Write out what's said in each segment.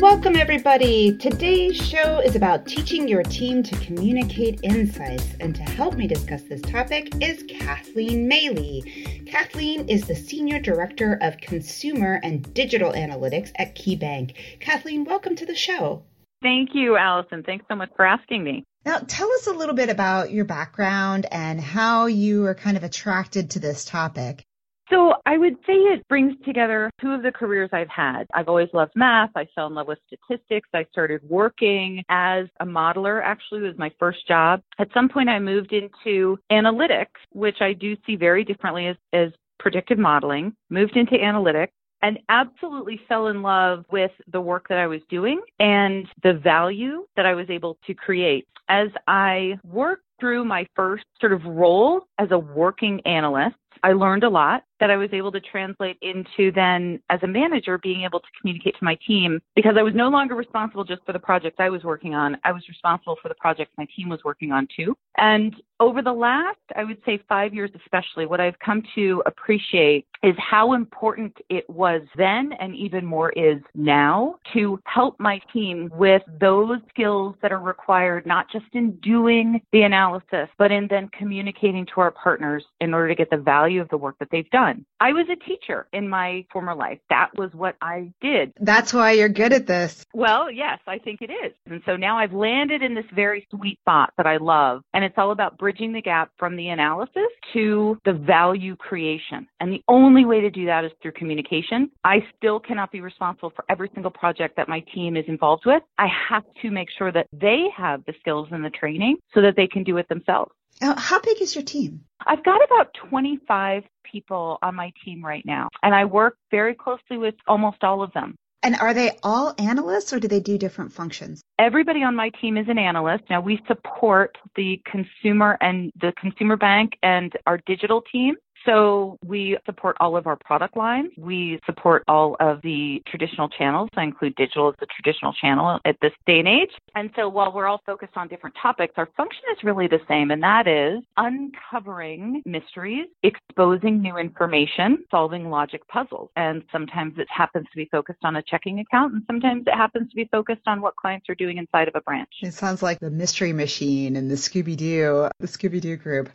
Welcome, everybody. Today's show is about teaching your team to communicate insights. And to help me discuss this topic is Kathleen Maley. Kathleen is the Senior Director of Consumer and Digital Analytics at KeyBank. Kathleen, welcome to the show. Thank you, Allison. Thanks so much for asking me. Now, tell us a little bit about your background and how you were kind of attracted to this topic. So I would say it brings together two of the careers I've had. I've always loved math. I fell in love with statistics. I started working as a modeler, actually was my first job. At some point I moved into analytics, which I do see very differently as, as predictive modeling, moved into analytics and absolutely fell in love with the work that I was doing and the value that I was able to create. As I worked through my first sort of role as a working analyst, I learned a lot that I was able to translate into then as a manager being able to communicate to my team because I was no longer responsible just for the projects I was working on. I was responsible for the projects my team was working on too. And over the last, I would say five years especially, what I've come to appreciate is how important it was then and even more is now to help my team with those skills that are required not just in doing the analysis, but in then communicating to our partners in order to get the value of the work that they've done. I was a teacher in my former life. That was what I did. That's why you're good at this. Well, yes, I think it is. And so now I've landed in this very sweet spot that I love. And it's all about bridging the gap from the analysis to the value creation. And the only way to do that is through communication. I still cannot be responsible for every single project that my team is involved with. I have to make sure that they have the skills and the training so that they can do it themselves. How big is your team? I've got about 25 people on my team right now, and I work very closely with almost all of them. And are they all analysts or do they do different functions? Everybody on my team is an analyst. Now we support the consumer and the consumer bank and our digital team. So we support all of our product lines. We support all of the traditional channels. I include digital as a traditional channel at this day and age. And so while we're all focused on different topics, our function is really the same, and that is uncovering mysteries, exposing new information, solving logic puzzles. And sometimes it happens to be focused on a checking account, and sometimes it happens to be focused on what clients are doing inside of a branch. It sounds like the mystery machine and the Scooby Doo, the Scooby Doo group.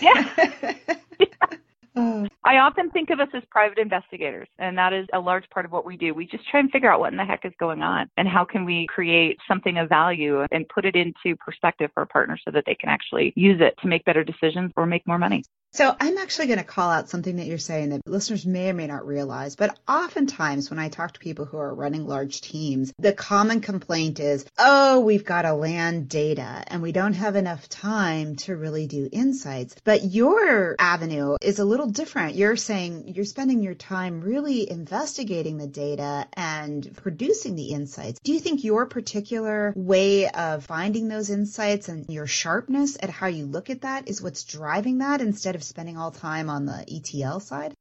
Yeah. I often think of us as private investigators, and that is a large part of what we do. We just try and figure out what in the heck is going on and how can we create something of value and put it into perspective for a partner so that they can actually use it to make better decisions or make more money. So I'm actually going to call out something that you're saying that listeners may or may not realize, but oftentimes when I talk to people who are running large teams, the common complaint is, oh, we've got to land data and we don't have enough time to really do insights. But your avenue is a little different. You're saying you're spending your time really investigating the data and producing the insights. Do you think your particular way of finding those insights and your sharpness at how you look at that is what's driving that instead of of spending all time on the ETL side?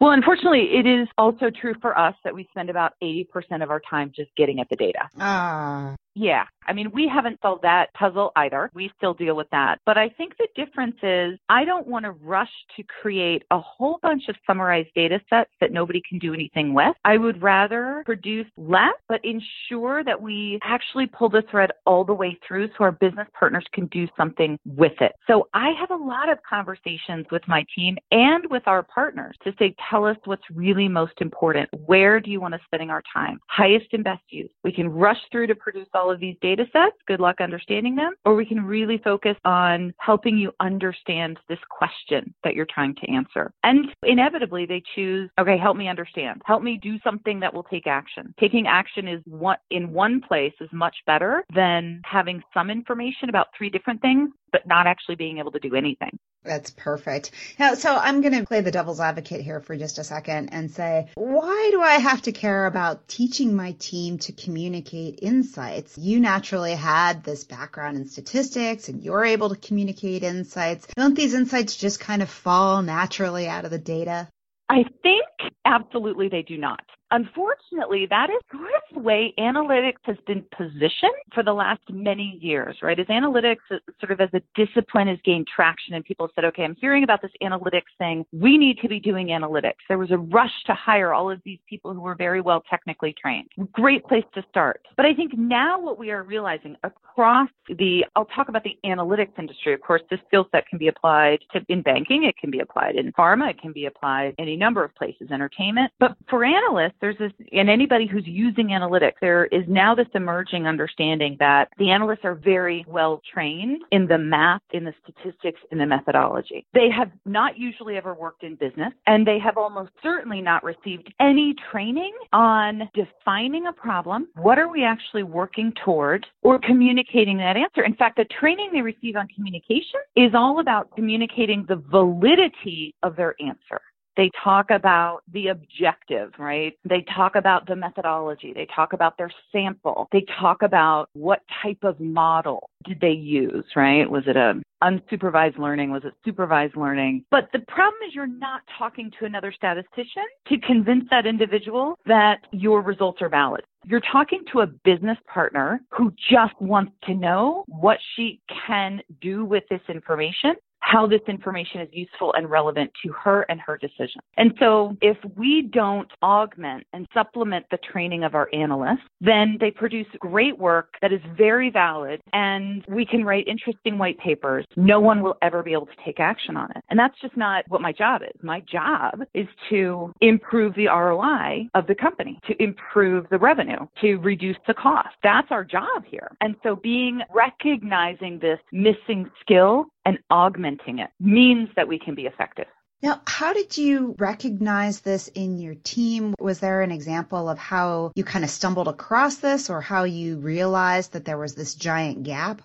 Well, unfortunately, it is also true for us that we spend about 80% of our time just getting at the data. Ah. Yeah. I mean, we haven't solved that puzzle either. We still deal with that. But I think the difference is I don't want to rush to create a whole bunch of summarized data sets that nobody can do anything with. I would rather produce less, but ensure that we actually pull the thread all the way through so our business partners can do something with it. So I have a lot of conversations with my team and with our partners to say, tell us what's really most important. Where do you want us spending our time? Highest and best use. We can rush through to produce all of these data sets. Good luck understanding them. Or we can really focus on helping you understand this question that you're trying to answer. And inevitably they choose, okay, help me understand. Help me do something that will take action. Taking action is what in one place is much better than having some information about three different things but not actually being able to do anything. That's perfect. Now, so I'm going to play the devil's advocate here for just a second and say, why do I have to care about teaching my team to communicate insights? You naturally had this background in statistics and you're able to communicate insights. Don't these insights just kind of fall naturally out of the data? I think absolutely they do not. Unfortunately, that is sort of the way analytics has been positioned for the last many years, right? As analytics, uh, sort of as a discipline, has gained traction and people said, okay, I'm hearing about this analytics thing. We need to be doing analytics. There was a rush to hire all of these people who were very well technically trained. Great place to start. But I think now what we are realizing across the, I'll talk about the analytics industry. Of course, this skill set can be applied to, in banking. It can be applied in pharma. It can be applied in a number of places, entertainment. But for analysts, there's this, and anybody who's using analytics, there is now this emerging understanding that the analysts are very well trained in the math, in the statistics, in the methodology. They have not usually ever worked in business, and they have almost certainly not received any training on defining a problem. What are we actually working toward or communicating that answer? In fact, the training they receive on communication is all about communicating the validity of their answer. They talk about the objective, right? They talk about the methodology. They talk about their sample. They talk about what type of model did they use, right? Was it a unsupervised learning? Was it supervised learning? But the problem is you're not talking to another statistician to convince that individual that your results are valid. You're talking to a business partner who just wants to know what she can do with this information how this information is useful and relevant to her and her decision. And so if we don't augment and supplement the training of our analysts, then they produce great work that is very valid and we can write interesting white papers. No one will ever be able to take action on it. And that's just not what my job is. My job is to improve the ROI of the company, to improve the revenue, to reduce the cost. That's our job here. And so being recognizing this missing skill and augmenting it means that we can be effective. Now, how did you recognize this in your team? Was there an example of how you kind of stumbled across this or how you realized that there was this giant gap?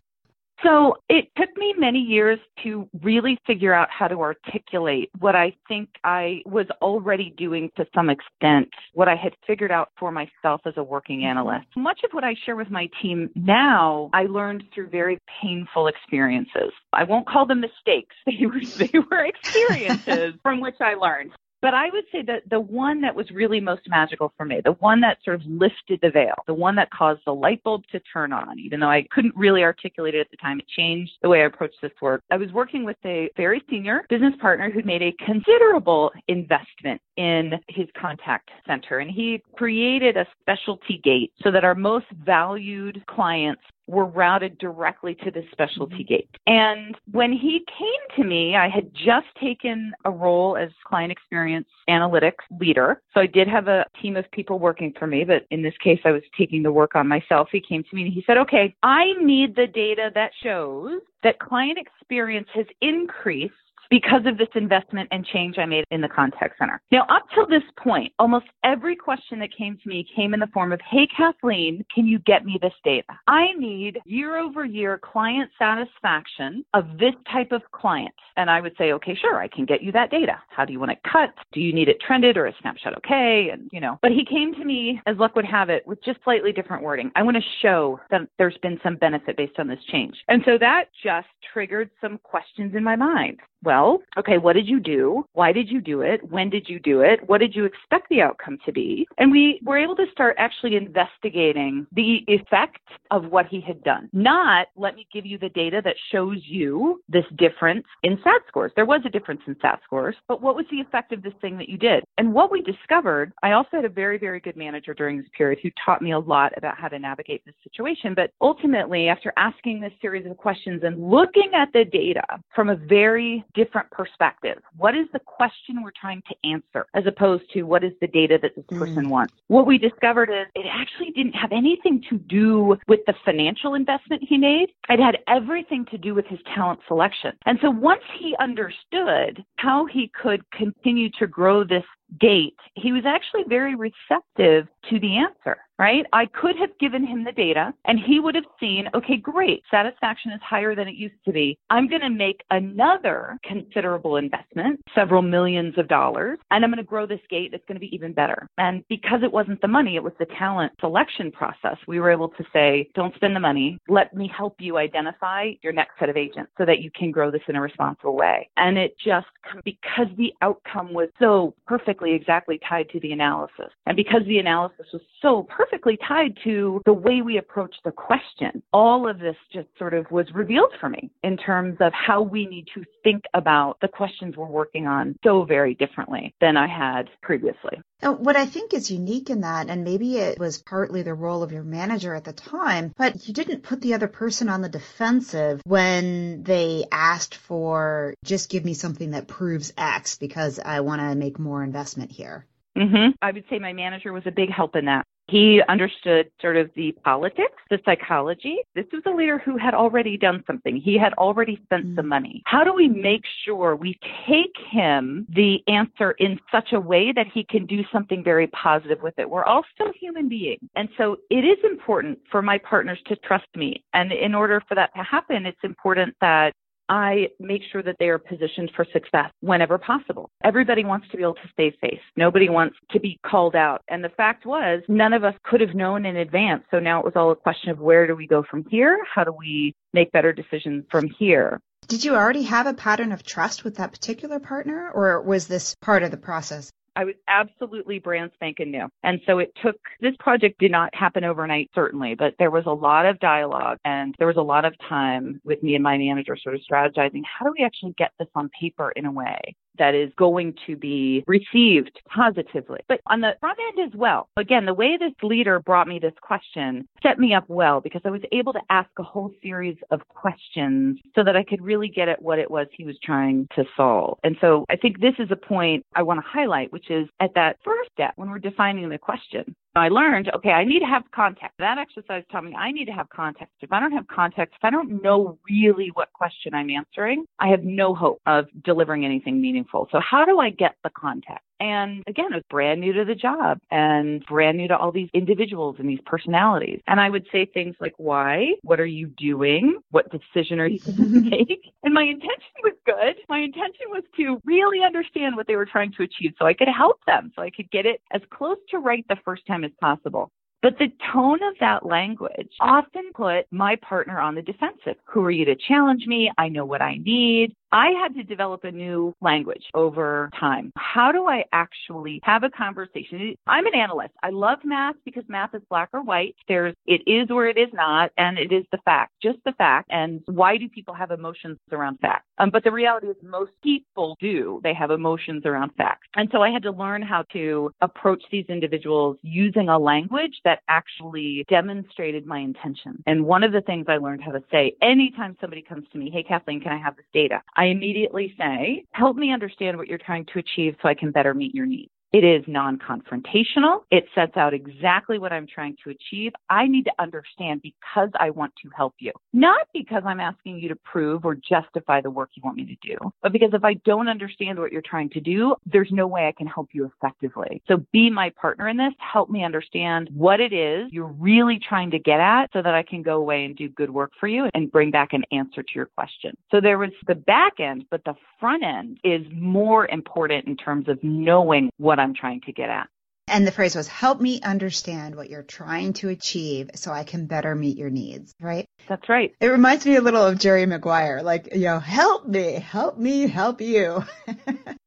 So it took me many years to really figure out how to articulate what I think I was already doing to some extent, what I had figured out for myself as a working mm-hmm. analyst. Much of what I share with my team now, I learned through very painful experiences. I won't call them mistakes. They were, they were experiences from which I learned. But I would say that the one that was really most magical for me, the one that sort of lifted the veil, the one that caused the light bulb to turn on, even though I couldn't really articulate it at the time, it changed the way I approached this work. I was working with a very senior business partner who'd made a considerable investment in his contact center and he created a specialty gate so that our most valued clients were routed directly to the specialty mm-hmm. gate. And when he came to me, I had just taken a role as client experience analytics leader. So I did have a team of people working for me, but in this case, I was taking the work on myself. He came to me and he said, okay, I need the data that shows that client experience has increased because of this investment and change I made in the contact center. Now, up till this point, almost every question that came to me came in the form of, Hey, Kathleen, can you get me this data? I need year over year client satisfaction of this type of client. And I would say, okay, sure, I can get you that data. How do you want it cut? Do you need it trended or a snapshot okay? And, you know, but he came to me, as luck would have it, with just slightly different wording. I want to show that there's been some benefit based on this change. And so that just triggered some questions in my mind. Well, okay, what did you do? Why did you do it? When did you do it? What did you expect the outcome to be? And we were able to start actually investigating the effect of what he had done. Not let me give you the data that shows you this difference in SAT scores. There was a difference in SAT scores, but what was the effect of this thing that you did? And what we discovered, I also had a very, very good manager during this period who taught me a lot about how to navigate this situation. But ultimately, after asking this series of questions and looking at the data from a very different perspective, what is the question we're trying to answer as opposed to what is the data that this person mm. wants? What we discovered is it actually didn't have anything to do with the financial investment he made. It had everything to do with his talent selection. And so once he understood how he could continue to grow this gate, he was actually very receptive to the answer right? I could have given him the data and he would have seen, okay, great, satisfaction is higher than it used to be. I'm going to make another considerable investment, several millions of dollars, and I'm going to grow this gate. It's going to be even better. And because it wasn't the money, it was the talent selection process, we were able to say, don't spend the money. Let me help you identify your next set of agents so that you can grow this in a responsible way. And it just, because the outcome was so perfectly exactly tied to the analysis and because the analysis was so perfectly tied to the way we approach the question. All of this just sort of was revealed for me in terms of how we need to think about the questions we're working on so very differently than I had previously. And what I think is unique in that, and maybe it was partly the role of your manager at the time, but you didn't put the other person on the defensive when they asked for just give me something that proves X because I want to make more investment here. Mm-hmm. I would say my manager was a big help in that. He understood sort of the politics, the psychology. This was a leader who had already done something. He had already spent mm-hmm. some money. How do we make sure we take him the answer in such a way that he can do something very positive with it? We're all still human beings. And so it is important for my partners to trust me. And in order for that to happen, it's important that I make sure that they are positioned for success whenever possible. Everybody wants to be able to stay safe. Nobody wants to be called out. And the fact was, none of us could have known in advance. So now it was all a question of where do we go from here? How do we make better decisions from here? Did you already have a pattern of trust with that particular partner, or was this part of the process? I was absolutely brand spanking new. And so it took, this project did not happen overnight, certainly, but there was a lot of dialogue and there was a lot of time with me and my manager sort of strategizing how do we actually get this on paper in a way that is going to be received positively. But on the front end as well, again, the way this leader brought me this question set me up well because I was able to ask a whole series of questions so that I could really get at what it was he was trying to solve. And so I think this is a point I want to highlight, which is at that first step when we're defining the question. I learned, okay, I need to have context. That exercise taught me I need to have context. If I don't have context, if I don't know really what question I'm answering, I have no hope of delivering anything meaningful. So how do I get the context? And again, it was brand new to the job and brand new to all these individuals and these personalities. And I would say things like, why? What are you doing? What decision are you going to make? And my intention was good. My intention was to really understand what they were trying to achieve so I could help them, so I could get it as close to right the first time as possible. But the tone of that language often put my partner on the defensive. Who are you to challenge me? I know what I need. I had to develop a new language over time. How do I actually have a conversation? I'm an analyst. I love math because math is black or white. There's it is or it is not, and it is the fact, just the fact. And why do people have emotions around facts? Um, but the reality is most people do. They have emotions around facts. And so I had to learn how to approach these individuals using a language that actually demonstrated my intention. And one of the things I learned how to say anytime somebody comes to me, hey Kathleen, can I have this data? I immediately say, help me understand what you're trying to achieve so I can better meet your needs. It is non confrontational. It sets out exactly what I'm trying to achieve. I need to understand because I want to help you, not because I'm asking you to prove or justify the work you want me to do, but because if I don't understand what you're trying to do, there's no way I can help you effectively. So be my partner in this. Help me understand what it is you're really trying to get at so that I can go away and do good work for you and bring back an answer to your question. So there was the back end, but the front end is more important in terms of knowing what I'm trying to get at. And the phrase was, help me understand what you're trying to achieve so I can better meet your needs, right? That's right. It reminds me a little of Jerry Maguire, like, you know, help me, help me, help you.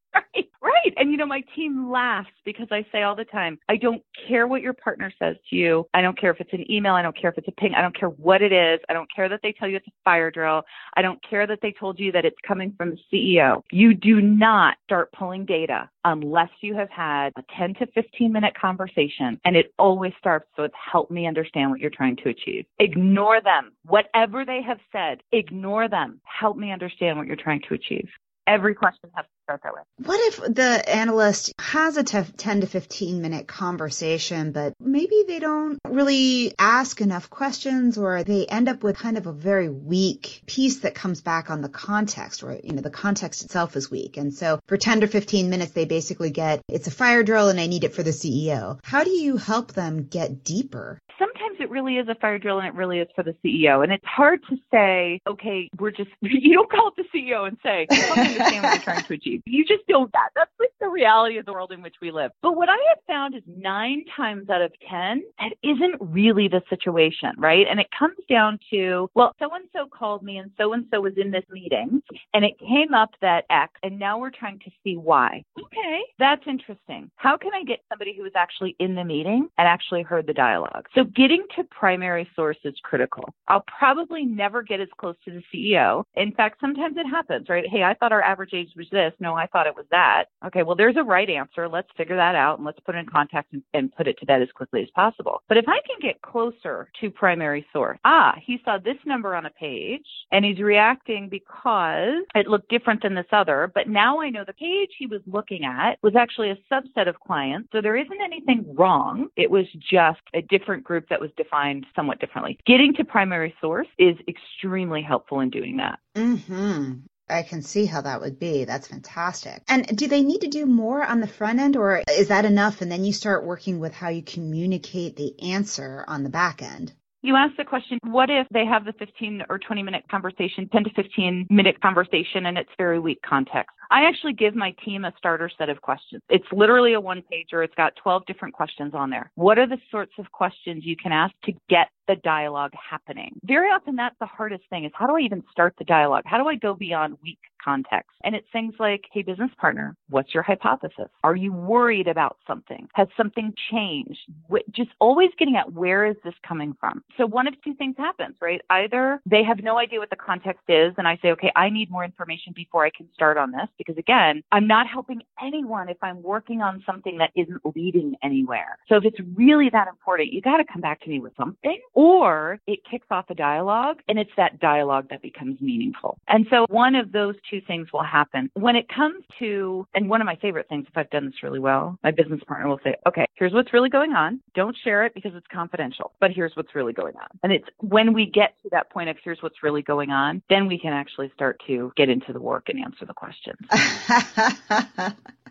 And you know, my team laughs because I say all the time, I don't care what your partner says to you. I don't care if it's an email. I don't care if it's a ping. I don't care what it is. I don't care that they tell you it's a fire drill. I don't care that they told you that it's coming from the CEO. You do not start pulling data unless you have had a 10 to 15 minute conversation. And it always starts with help me understand what you're trying to achieve. Ignore them. Whatever they have said, ignore them. Help me understand what you're trying to achieve. Every question has start that way. What if the analyst has a 10 to 15 minute conversation, but maybe they don't really ask enough questions or they end up with kind of a very weak piece that comes back on the context or, you know, the context itself is weak. And so for 10 to 15 minutes, they basically get, it's a fire drill and I need it for the CEO. How do you help them get deeper? sometimes it really is a fire drill and it really is for the CEO. And it's hard to say, okay, we're just, you don't call it the CEO and say, I understand what you're trying to achieve. You just don't that. That's like the reality of the world in which we live. But what I have found is nine times out of 10, that isn't really the situation, right? And it comes down to, well, so and so called me and so and so was in this meeting and it came up that X and now we're trying to see why. Okay, that's interesting. How can I get somebody who was actually in the meeting and actually heard the dialogue? So getting to primary source is critical. I'll probably never get as close to the CEO. In fact, sometimes it happens, right? Hey, I thought our average age was this. No, I thought it was that. Okay, well, there's a right answer. Let's figure that out and let's put it in context and, and put it to bed as quickly as possible. But if I can get closer to primary source, ah, he saw this number on a page and he's reacting because it looked different than this other. But now I know the page he was looking at was actually a subset of clients. So there isn't anything wrong. It was just a different group that was defined somewhat differently. Getting to primary source is extremely helpful in doing that. Mm-hmm. I can see how that would be. That's fantastic. And do they need to do more on the front end or is that enough? And then you start working with how you communicate the answer on the back end? You asked the question, what if they have the 15 or 20 minute conversation, 10 to 15 minute conversation, and it's very weak context? I actually give my team a starter set of questions. It's literally a one pager. It's got 12 different questions on there. What are the sorts of questions you can ask to get the dialogue happening? Very often that's the hardest thing is how do I even start the dialogue? How do I go beyond weak context? And it's things like, hey, business partner, what's your hypothesis? Are you worried about something? Has something changed? Just always getting at where is this coming from? So one of two things happens, right? Either they have no idea what the context is and I say, okay, I need more information before I can start on this because again, I'm not helping anyone if I'm working on something that isn't leading anywhere. So if it's really that important, you got to come back to me with something or it kicks off a dialogue and it's that dialogue that becomes meaningful. And so one of those two things will happen. When it comes to, and one of my favorite things, if I've done this really well, my business partner will say, okay, here's what's really going on. Don't share it because it's confidential, but here's what's really going on. And it's when we get to that point of here's what's really going on, then we can actually start to get into the work and answer the questions.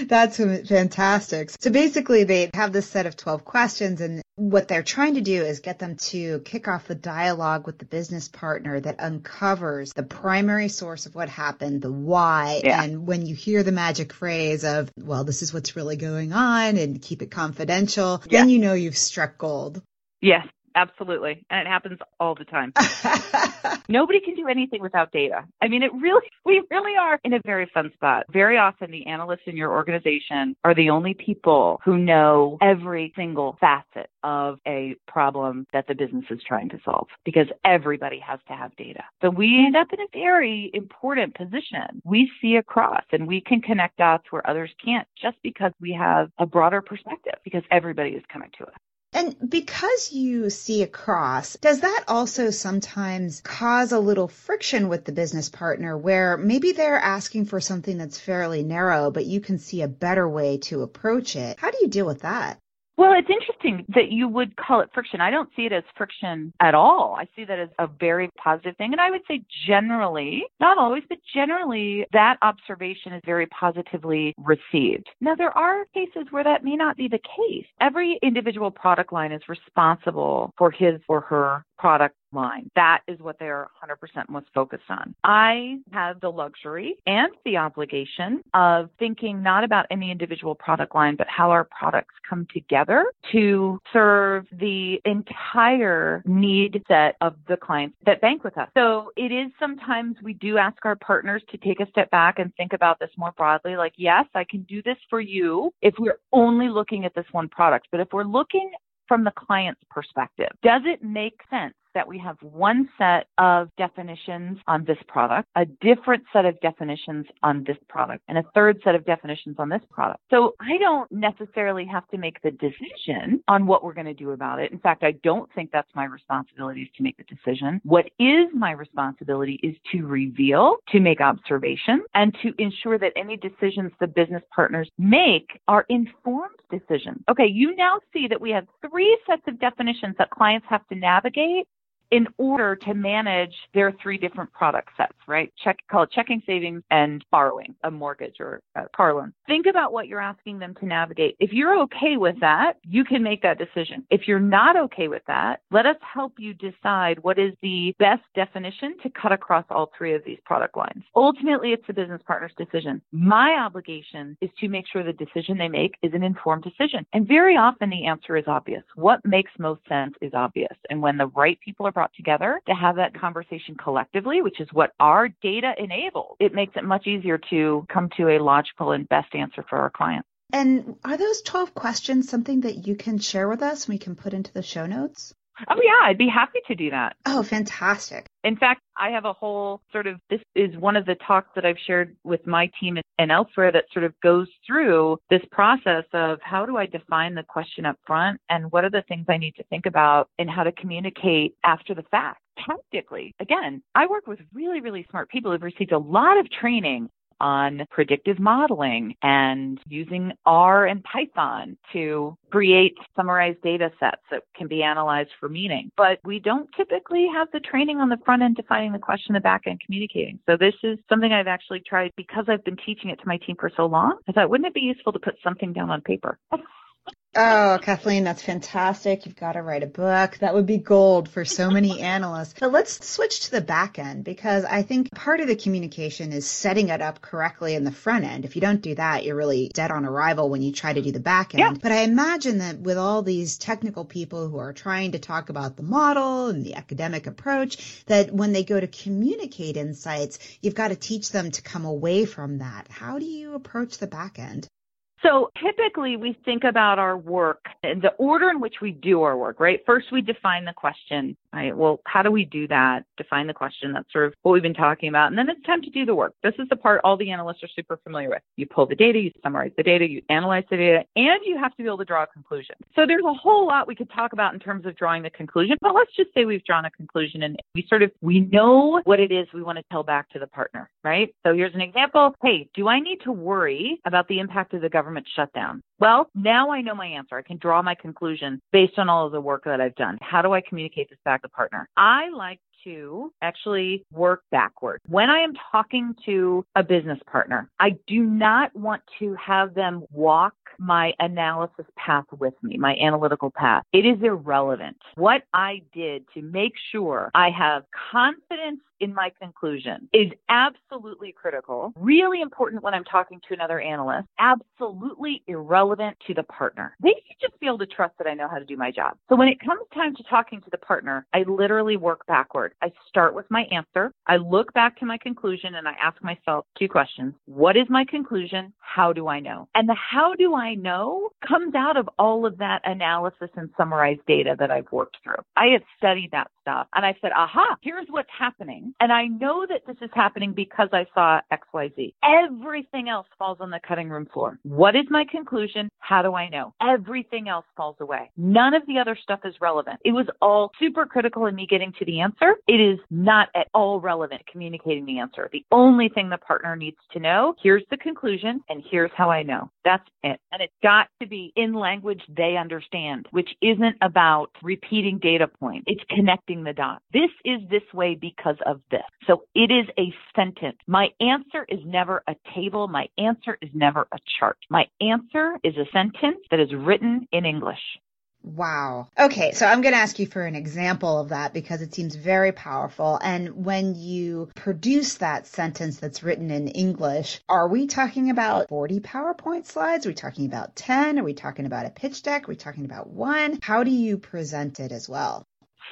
That's fantastic. So basically they have this set of 12 questions and what they're trying to do is get them to kick off the dialogue with the business partner that uncovers the primary source of what happened, the why. Yeah. And when you hear the magic phrase of, well, this is what's really going on and keep it confidential, yeah. then you know you've struck gold. Yes, Absolutely. And it happens all the time. Nobody can do anything without data. I mean, it really, we really are in a very fun spot. Very often the analysts in your organization are the only people who know every single facet of a problem that the business is trying to solve because everybody has to have data. So we end up in a very important position. We see across and we can connect dots where others can't just because we have a broader perspective because everybody is coming to us. And because you see across, does that also sometimes cause a little friction with the business partner where maybe they're asking for something that's fairly narrow, but you can see a better way to approach it? How do you deal with that? Well, it's interesting that you would call it friction. I don't see it as friction at all. I see that as a very positive thing. And I would say generally, not always, but generally, that observation is very positively received. Now, there are cases where that may not be the case. Every individual product line is responsible for his or her product line. That is what they're 100% most focused on. I have the luxury and the obligation of thinking not about any individual product line, but how our products come together to serve the entire need set of the clients that bank with us. So it is sometimes we do ask our partners to take a step back and think about this more broadly. Like, yes, I can do this for you if we're only looking at this one product. But if we're looking from the client's perspective, does it make sense that we have one set of definitions on this product, a different set of definitions on this product, and a third set of definitions on this product. So I don't necessarily have to make the decision on what we're going to do about it. In fact, I don't think that's my responsibility to make the decision. What is my responsibility is to reveal, to make observations, and to ensure that any decisions the business partners make are informed decisions. Okay, you now see that we have three sets of definitions that clients have to navigate in order to manage their three different product sets, right? Check, call it checking, savings, and borrowing a mortgage or a car loan. Think about what you're asking them to navigate. If you're okay with that, you can make that decision. If you're not okay with that, let us help you decide what is the best definition to cut across all three of these product lines. Ultimately, it's the business partner's decision. My obligation is to make sure the decision they make is an informed decision. And very often the answer is obvious. What makes most sense is obvious. And when the right people are brought together to have that conversation collectively, which is what our data enables, it makes it much easier to come to a logical and best answer for our clients. And are those 12 questions something that you can share with us and we can put into the show notes? Oh, yeah, I'd be happy to do that. Oh, fantastic. In fact, I have a whole sort of this is one of the talks that I've shared with my team and elsewhere that sort of goes through this process of how do I define the question up front and what are the things I need to think about and how to communicate after the fact. Tactically, again, I work with really, really smart people who've received a lot of training on predictive modeling and using R and Python to create summarized data sets that can be analyzed for meaning. But we don't typically have the training on the front end defining the question, the back end communicating. So this is something I've actually tried because I've been teaching it to my team for so long. I thought, wouldn't it be useful to put something down on paper? Oh, Kathleen, that's fantastic. You've got to write a book. That would be gold for so many analysts. But let's switch to the back end because I think part of the communication is setting it up correctly in the front end. If you don't do that, you're really dead on arrival when you try to do the back end. Yeah. But I imagine that with all these technical people who are trying to talk about the model and the academic approach, that when they go to communicate insights, you've got to teach them to come away from that. How do you approach the back end? So typically we think about our work in the order in which we do our work, right? First we define the question, right? Well, how do we do that? Define the question. That's sort of what we've been talking about. And then it's time to do the work. This is the part all the analysts are super familiar with. You pull the data, you summarize the data, you analyze the data, and you have to be able to draw a conclusion. So there's a whole lot we could talk about in terms of drawing the conclusion, but let's just say we've drawn a conclusion and we sort of, we know what it is we want to tell back to the partner, right? So here's an example. Hey, do I need to worry about the impact of the government government shutdown? Well, now I know my answer. I can draw my conclusion based on all of the work that I've done. How do I communicate this back the partner? I like to actually work backward. When I am talking to a business partner, I do not want to have them walk my analysis path with me, my analytical path. It is irrelevant. What I did to make sure I have confidence in my conclusion is absolutely critical, really important when I'm talking to another analyst, absolutely irrelevant to the partner. They should just be able to trust that I know how to do my job. So when it comes time to talking to the partner, I literally work backward. I start with my answer. I look back to my conclusion and I ask myself two questions. What is my conclusion? How do I know? And the how do I know comes out of all of that analysis and summarized data that I've worked through. I have studied that stuff and I said, aha, here's what's happening and I know that this is happening because I saw XYZ. Everything else falls on the cutting room floor. What is my conclusion? How do I know? Everything else falls away. None of the other stuff is relevant. It was all super critical in me getting to the answer. It is not at all relevant communicating the answer. The only thing the partner needs to know, here's the conclusion and here's how I know. That's it. And it's got to be in language they understand, which isn't about repeating data points. It's connecting the dots. This is this way because of this. So it is a sentence. My answer is never a table. My answer is never a chart. My answer is a sentence that is written in English. Wow. Okay, so I'm going to ask you for an example of that because it seems very powerful. And when you produce that sentence that's written in English, are we talking about 40 PowerPoint slides? Are we talking about 10? Are we talking about a pitch deck? Are we talking about one? How do you present it as well?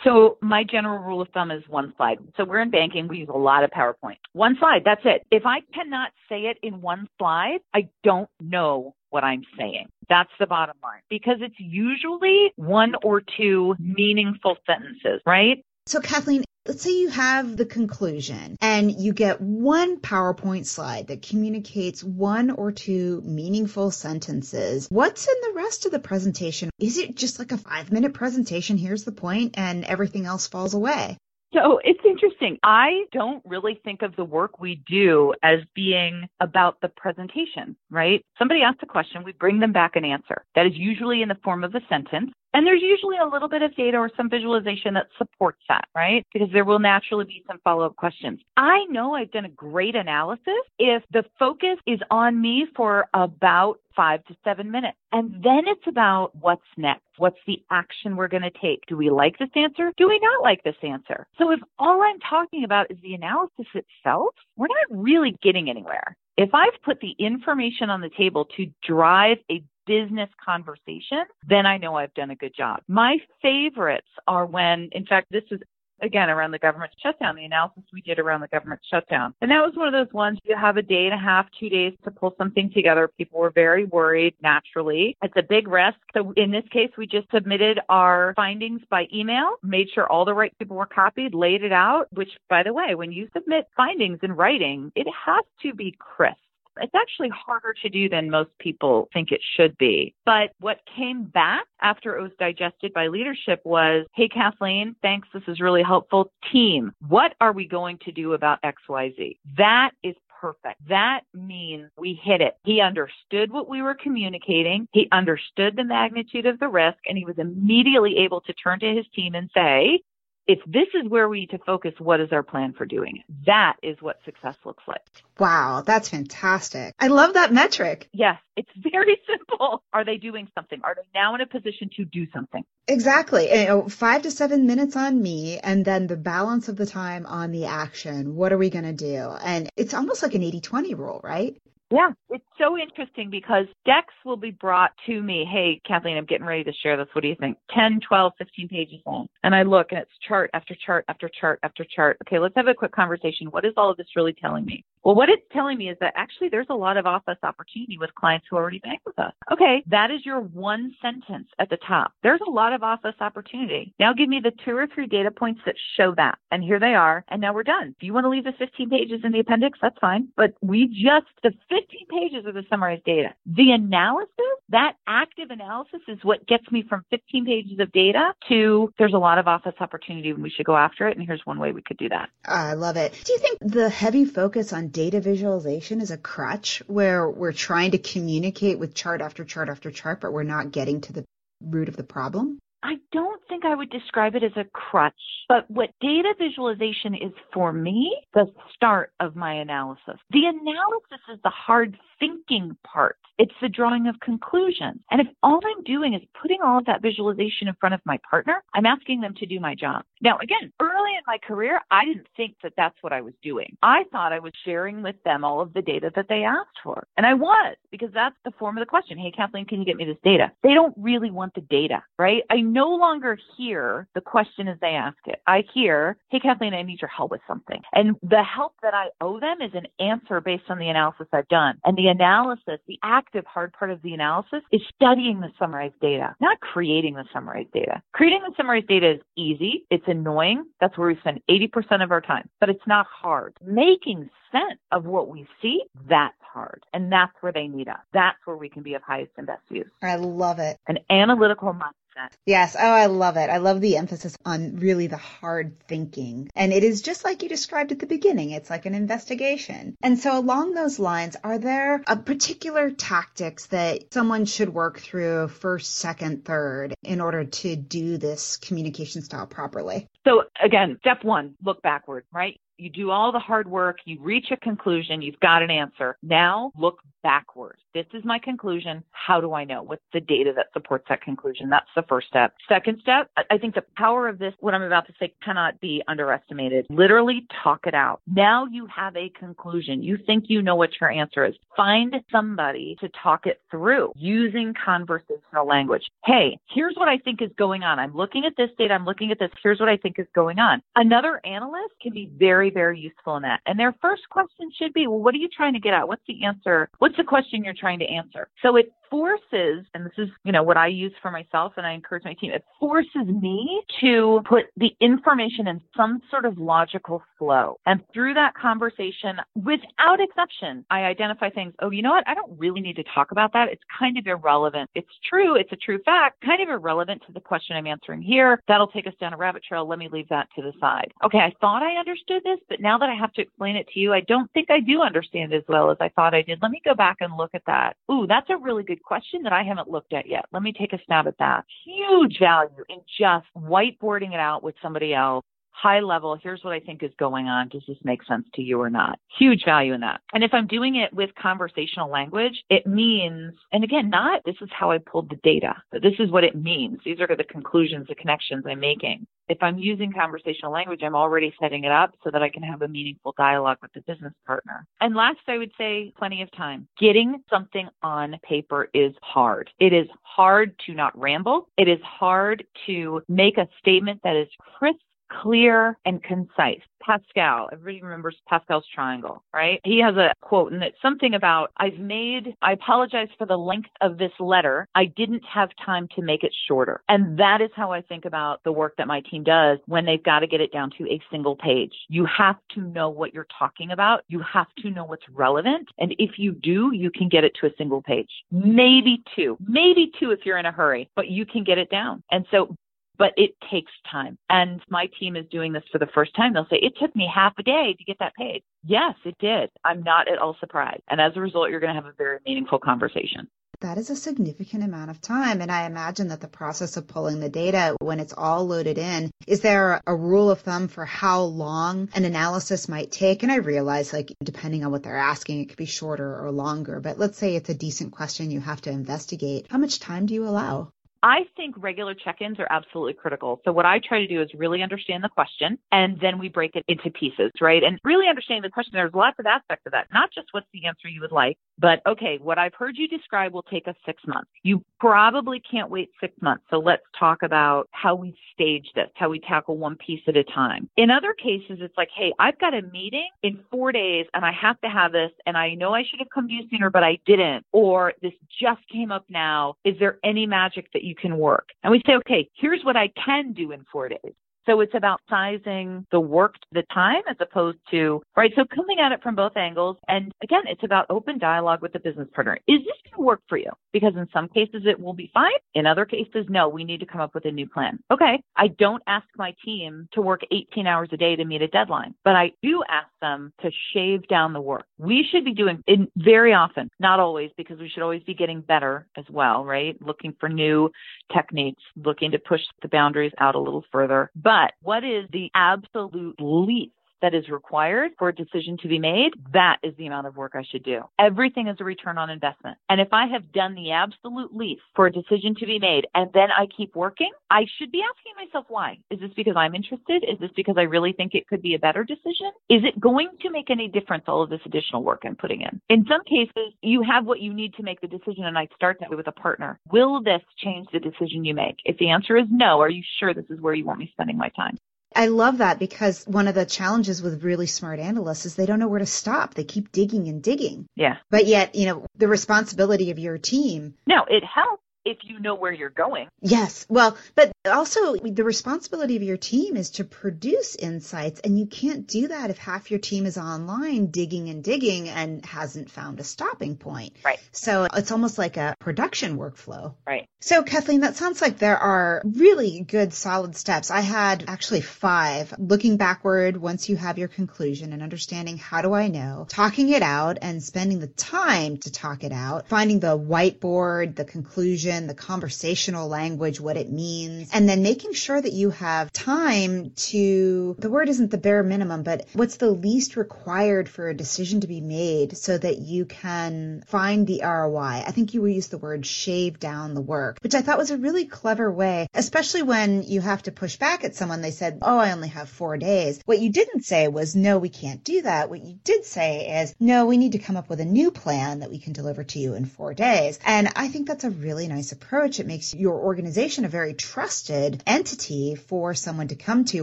So my general rule of thumb is one slide. So we're in banking. We use a lot of PowerPoint. One slide. That's it. If I cannot say it in one slide, I don't know what I'm saying. That's the bottom line because it's usually one or two meaningful sentences, right? So Kathleen, let's say you have the conclusion and you get one PowerPoint slide that communicates one or two meaningful sentences. What's in the rest of the presentation? Is it just like a five minute presentation? Here's the point and everything else falls away. So it's interesting. I don't really think of the work we do as being about the presentation, right? Somebody asks a question, we bring them back an answer. That is usually in the form of a sentence. And there's usually a little bit of data or some visualization that supports that, right? Because there will naturally be some follow up questions. I know I've done a great analysis if the focus is on me for about five to seven minutes. And then it's about what's next. What's the action we're going to take? Do we like this answer? Do we not like this answer? So if all I'm talking about is the analysis itself, we're not really getting anywhere. If I've put the information on the table to drive a business conversation, then I know I've done a good job. My favorites are when, in fact, this is again around the government shutdown, the analysis we did around the government shutdown. And that was one of those ones you have a day and a half, two days to pull something together. People were very worried naturally. It's a big risk. So in this case, we just submitted our findings by email, made sure all the right people were copied, laid it out, which by the way, when you submit findings in writing, it has to be crisp. It's actually harder to do than most people think it should be. But what came back after it was digested by leadership was, Hey, Kathleen, thanks. This is really helpful. Team, what are we going to do about XYZ? That is perfect. That means we hit it. He understood what we were communicating. He understood the magnitude of the risk and he was immediately able to turn to his team and say, if this is where we need to focus, what is our plan for doing it? That is what success looks like. Wow, that's fantastic. I love that metric. Yes, it's very simple. Are they doing something? Are they now in a position to do something? Exactly. You oh, know, five to seven minutes on me and then the balance of the time on the action. What are we going to do? And it's almost like an 80 20 rule, right? Yeah, it's so interesting because decks will be brought to me. Hey, Kathleen, I'm getting ready to share this. What do you think? 10, 12, 15 pages long. And I look and it's chart after chart after chart after chart. Okay, let's have a quick conversation. What is all of this really telling me? Well, what it's telling me is that actually there's a lot of office opportunity with clients who already bank with us. Okay, that is your one sentence at the top. There's a lot of office opportunity. Now give me the two or three data points that show that. And here they are. And now we're done. If you want to leave the 15 pages in the appendix, that's fine. But we just, the 15 pages of the summarized data. The analysis, that active analysis is what gets me from 15 pages of data to there's a lot of office opportunity and we should go after it. And here's one way we could do that. I love it. Do you think the heavy focus on data visualization is a crutch where we're trying to communicate with chart after chart after chart, but we're not getting to the root of the problem? I don't think I would describe it as a crutch, but what data visualization is for me, the start of my analysis. The analysis is the hard thinking part. It's the drawing of conclusions. And if all I'm doing is putting all of that visualization in front of my partner, I'm asking them to do my job. Now, again, early in my career, I didn't think that that's what I was doing. I thought I was sharing with them all of the data that they asked for. And I was, because that's the form of the question. Hey, Kathleen, can you get me this data? They don't really want the data, right? I no longer hear the question as they ask it. I hear, hey, Kathleen, I need your help with something. And the help that I owe them is an answer based on the analysis I've done. And the analysis, the active hard part of the analysis is studying the summarized data, not creating the summarized data. Creating the summarized data is easy. It's annoying. That's where we spend 80% of our time, but it's not hard. Making sense of what we see, that's hard. And that's where they need us. That's where we can be of highest and best use. I love it. An analytical mindset Yes. Oh, I love it. I love the emphasis on really the hard thinking. And it is just like you described at the beginning. It's like an investigation. And so along those lines, are there a particular tactics that someone should work through first, second, third in order to do this communication style properly? So again, step one, look backward, right? You do all the hard work, you reach a conclusion, you've got an answer. Now look backwards. This is my conclusion. How do I know? What's the data that supports that conclusion? That's the first step. Second step, I think the power of this, what I'm about to say, cannot be underestimated. Literally talk it out. Now you have a conclusion. You think you know what your answer is. Find somebody to talk it through using conversational language. Hey, here's what I think is going on. I'm looking at this data. I'm looking at this. Here's what I think is going on. Another analyst can be very, very useful in that. And their first question should be, well, what are you trying to get at? What's the answer? What's the question you're trying to answer? So it forces, and this is, you know, what I use for myself and I encourage my team, it forces me to put the information in some sort of logical flow. And through that conversation, without exception, I identify things, oh, you know what? I don't really need to talk about that. It's kind of irrelevant. It's true. It's a true fact, kind of irrelevant to the question I'm answering here. That'll take us down a rabbit trail. Let me leave that to the side. Okay. I thought I understood this, but now that I have to explain it to you, I don't think I do understand as well as I thought I did. Let me go back and look at that. Ooh, that's a really good question that I haven't looked at yet. Let me take a stab at that. Huge value in just whiteboarding it out with somebody else high level, here's what I think is going on. Does this make sense to you or not? Huge value in that. And if I'm doing it with conversational language, it means, and again, not this is how I pulled the data, but this is what it means. These are the conclusions, the connections I'm making. If I'm using conversational language, I'm already setting it up so that I can have a meaningful dialogue with the business partner. And last, I would say plenty of time. Getting something on paper is hard. It is hard to not ramble. It is hard to make a statement that is crisp clear and concise. Pascal, everybody remembers Pascal's triangle, right? He has a quote and it's something about, I've made, I apologize for the length of this letter. I didn't have time to make it shorter. And that is how I think about the work that my team does when they've got to get it down to a single page. You have to know what you're talking about. You have to know what's relevant. And if you do, you can get it to a single page, maybe two, maybe two if you're in a hurry, but you can get it down. And so but it takes time. And my team is doing this for the first time. They'll say, it took me half a day to get that paid. Yes, it did. I'm not at all surprised. And as a result, you're going to have a very meaningful conversation. That is a significant amount of time. And I imagine that the process of pulling the data when it's all loaded in, is there a rule of thumb for how long an analysis might take? And I realize like depending on what they're asking, it could be shorter or longer, but let's say it's a decent question you have to investigate. How much time do you allow? I think regular check-ins are absolutely critical. So what I try to do is really understand the question and then we break it into pieces, right? And really understanding the question, there's lots of aspects of that, not just what's the answer you would like, but okay, what I've heard you describe will take us six months. You probably can't wait six months. So let's talk about how we stage this, how we tackle one piece at a time. In other cases, it's like, hey, I've got a meeting in four days and I have to have this and I know I should have come to you sooner, but I didn't. Or this just came up now. Is there any magic that you can work. And we say, okay, here's what I can do in four days. So it's about sizing the work to the time as opposed to, right? So coming at it from both angles. And again, it's about open dialogue with the business partner. Is this going to work for you? Because in some cases it will be fine. In other cases, no, we need to come up with a new plan. Okay. I don't ask my team to work 18 hours a day to meet a deadline, but I do ask them to shave down the work. We should be doing it very often, not always, because we should always be getting better as well, right? Looking for new techniques, looking to push the boundaries out a little further. But what is the absolute least that is required for a decision to be made, that is the amount of work I should do. Everything is a return on investment. And if I have done the absolute least for a decision to be made and then I keep working, I should be asking myself why. Is this because I'm interested? Is this because I really think it could be a better decision? Is it going to make any difference, all of this additional work I'm putting in? In some cases, you have what you need to make the decision and I start that with a partner. Will this change the decision you make? If the answer is no, are you sure this is where you want me spending my time? I love that because one of the challenges with really smart analysts is they don't know where to stop. They keep digging and digging. Yeah. But yet, you know, the responsibility of your team. No, it helps if you know where you're going. Yes. Well, but also the responsibility of your team is to produce insights and you can't do that if half your team is online digging and digging and hasn't found a stopping point. Right. So it's almost like a production workflow. Right. So Kathleen, that sounds like there are really good solid steps. I had actually five looking backward once you have your conclusion and understanding how do I know, talking it out and spending the time to talk it out, finding the whiteboard, the conclusion, the conversational language, what it means, and then making sure that you have time to, the word isn't the bare minimum, but what's the least required for a decision to be made so that you can find the ROI. I think you used the word shave down the work, which I thought was a really clever way, especially when you have to push back at someone. They said, Oh, I only have four days. What you didn't say was, no, we can't do that. What you did say is, no, we need to come up with a new plan that we can deliver to you in four days. And I think that's a really nice approach. It makes your organization a very trusted entity for someone to come to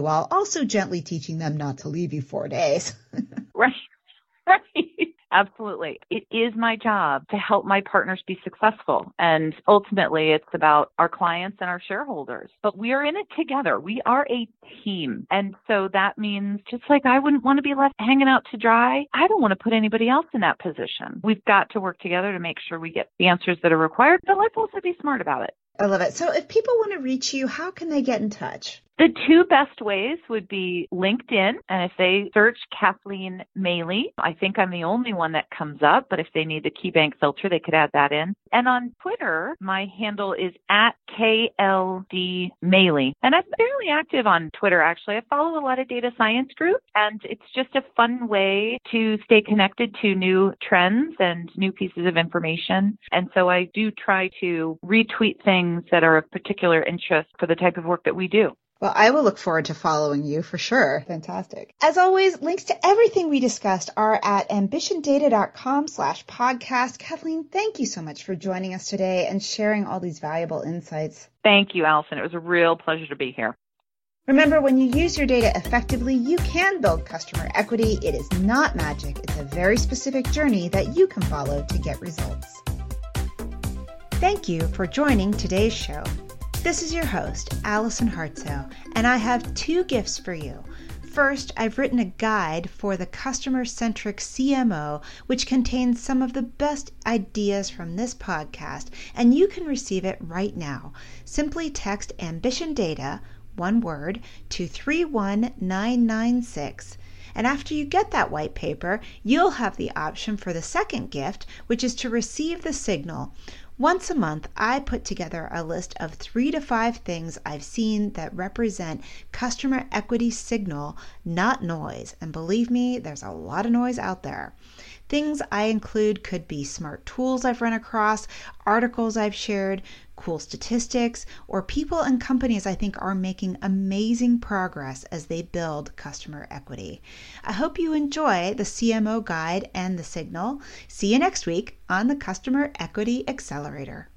while also gently teaching them not to leave you four days. right. Right. Absolutely. It is my job to help my partners be successful. And ultimately, it's about our clients and our shareholders. But we are in it together. We are a team. And so that means just like I wouldn't want to be left hanging out to dry, I don't want to put anybody else in that position. We've got to work together to make sure we get the answers that are required, but let's also be smart about it. I love it. So if people want to reach you, how can they get in touch? The two best ways would be LinkedIn, and if they search Kathleen Maley, I think I'm the only one that comes up, but if they need the KeyBank filter, they could add that in. And on Twitter, my handle is at KLD Maley. And I'm fairly active on Twitter, actually. I follow a lot of data science groups, and it's just a fun way to stay connected to new trends and new pieces of information. And so I do try to retweet things that are of particular interest for the type of work that we do. Well, I will look forward to following you for sure. Fantastic. As always, links to everything we discussed are at ambitiondata.com slash podcast. Kathleen, thank you so much for joining us today and sharing all these valuable insights. Thank you, Allison. It was a real pleasure to be here. Remember, when you use your data effectively, you can build customer equity. It is not magic. It's a very specific journey that you can follow to get results. Thank you for joining today's show. This is your host, Allison Hartsoe, and I have two gifts for you. First, I've written a guide for the customer centric CMO, which contains some of the best ideas from this podcast, and you can receive it right now. Simply text Ambition Data, one word, to 31996. And after you get that white paper, you'll have the option for the second gift, which is to receive the signal. Once a month, I put together a list of three to five things I've seen that represent customer equity signal, not noise. And believe me, there's a lot of noise out there. Things I include could be smart tools I've run across, articles I've shared, cool statistics, or people and companies I think are making amazing progress as they build customer equity. I hope you enjoy the CMO guide and the signal. See you next week on the Customer Equity Accelerator.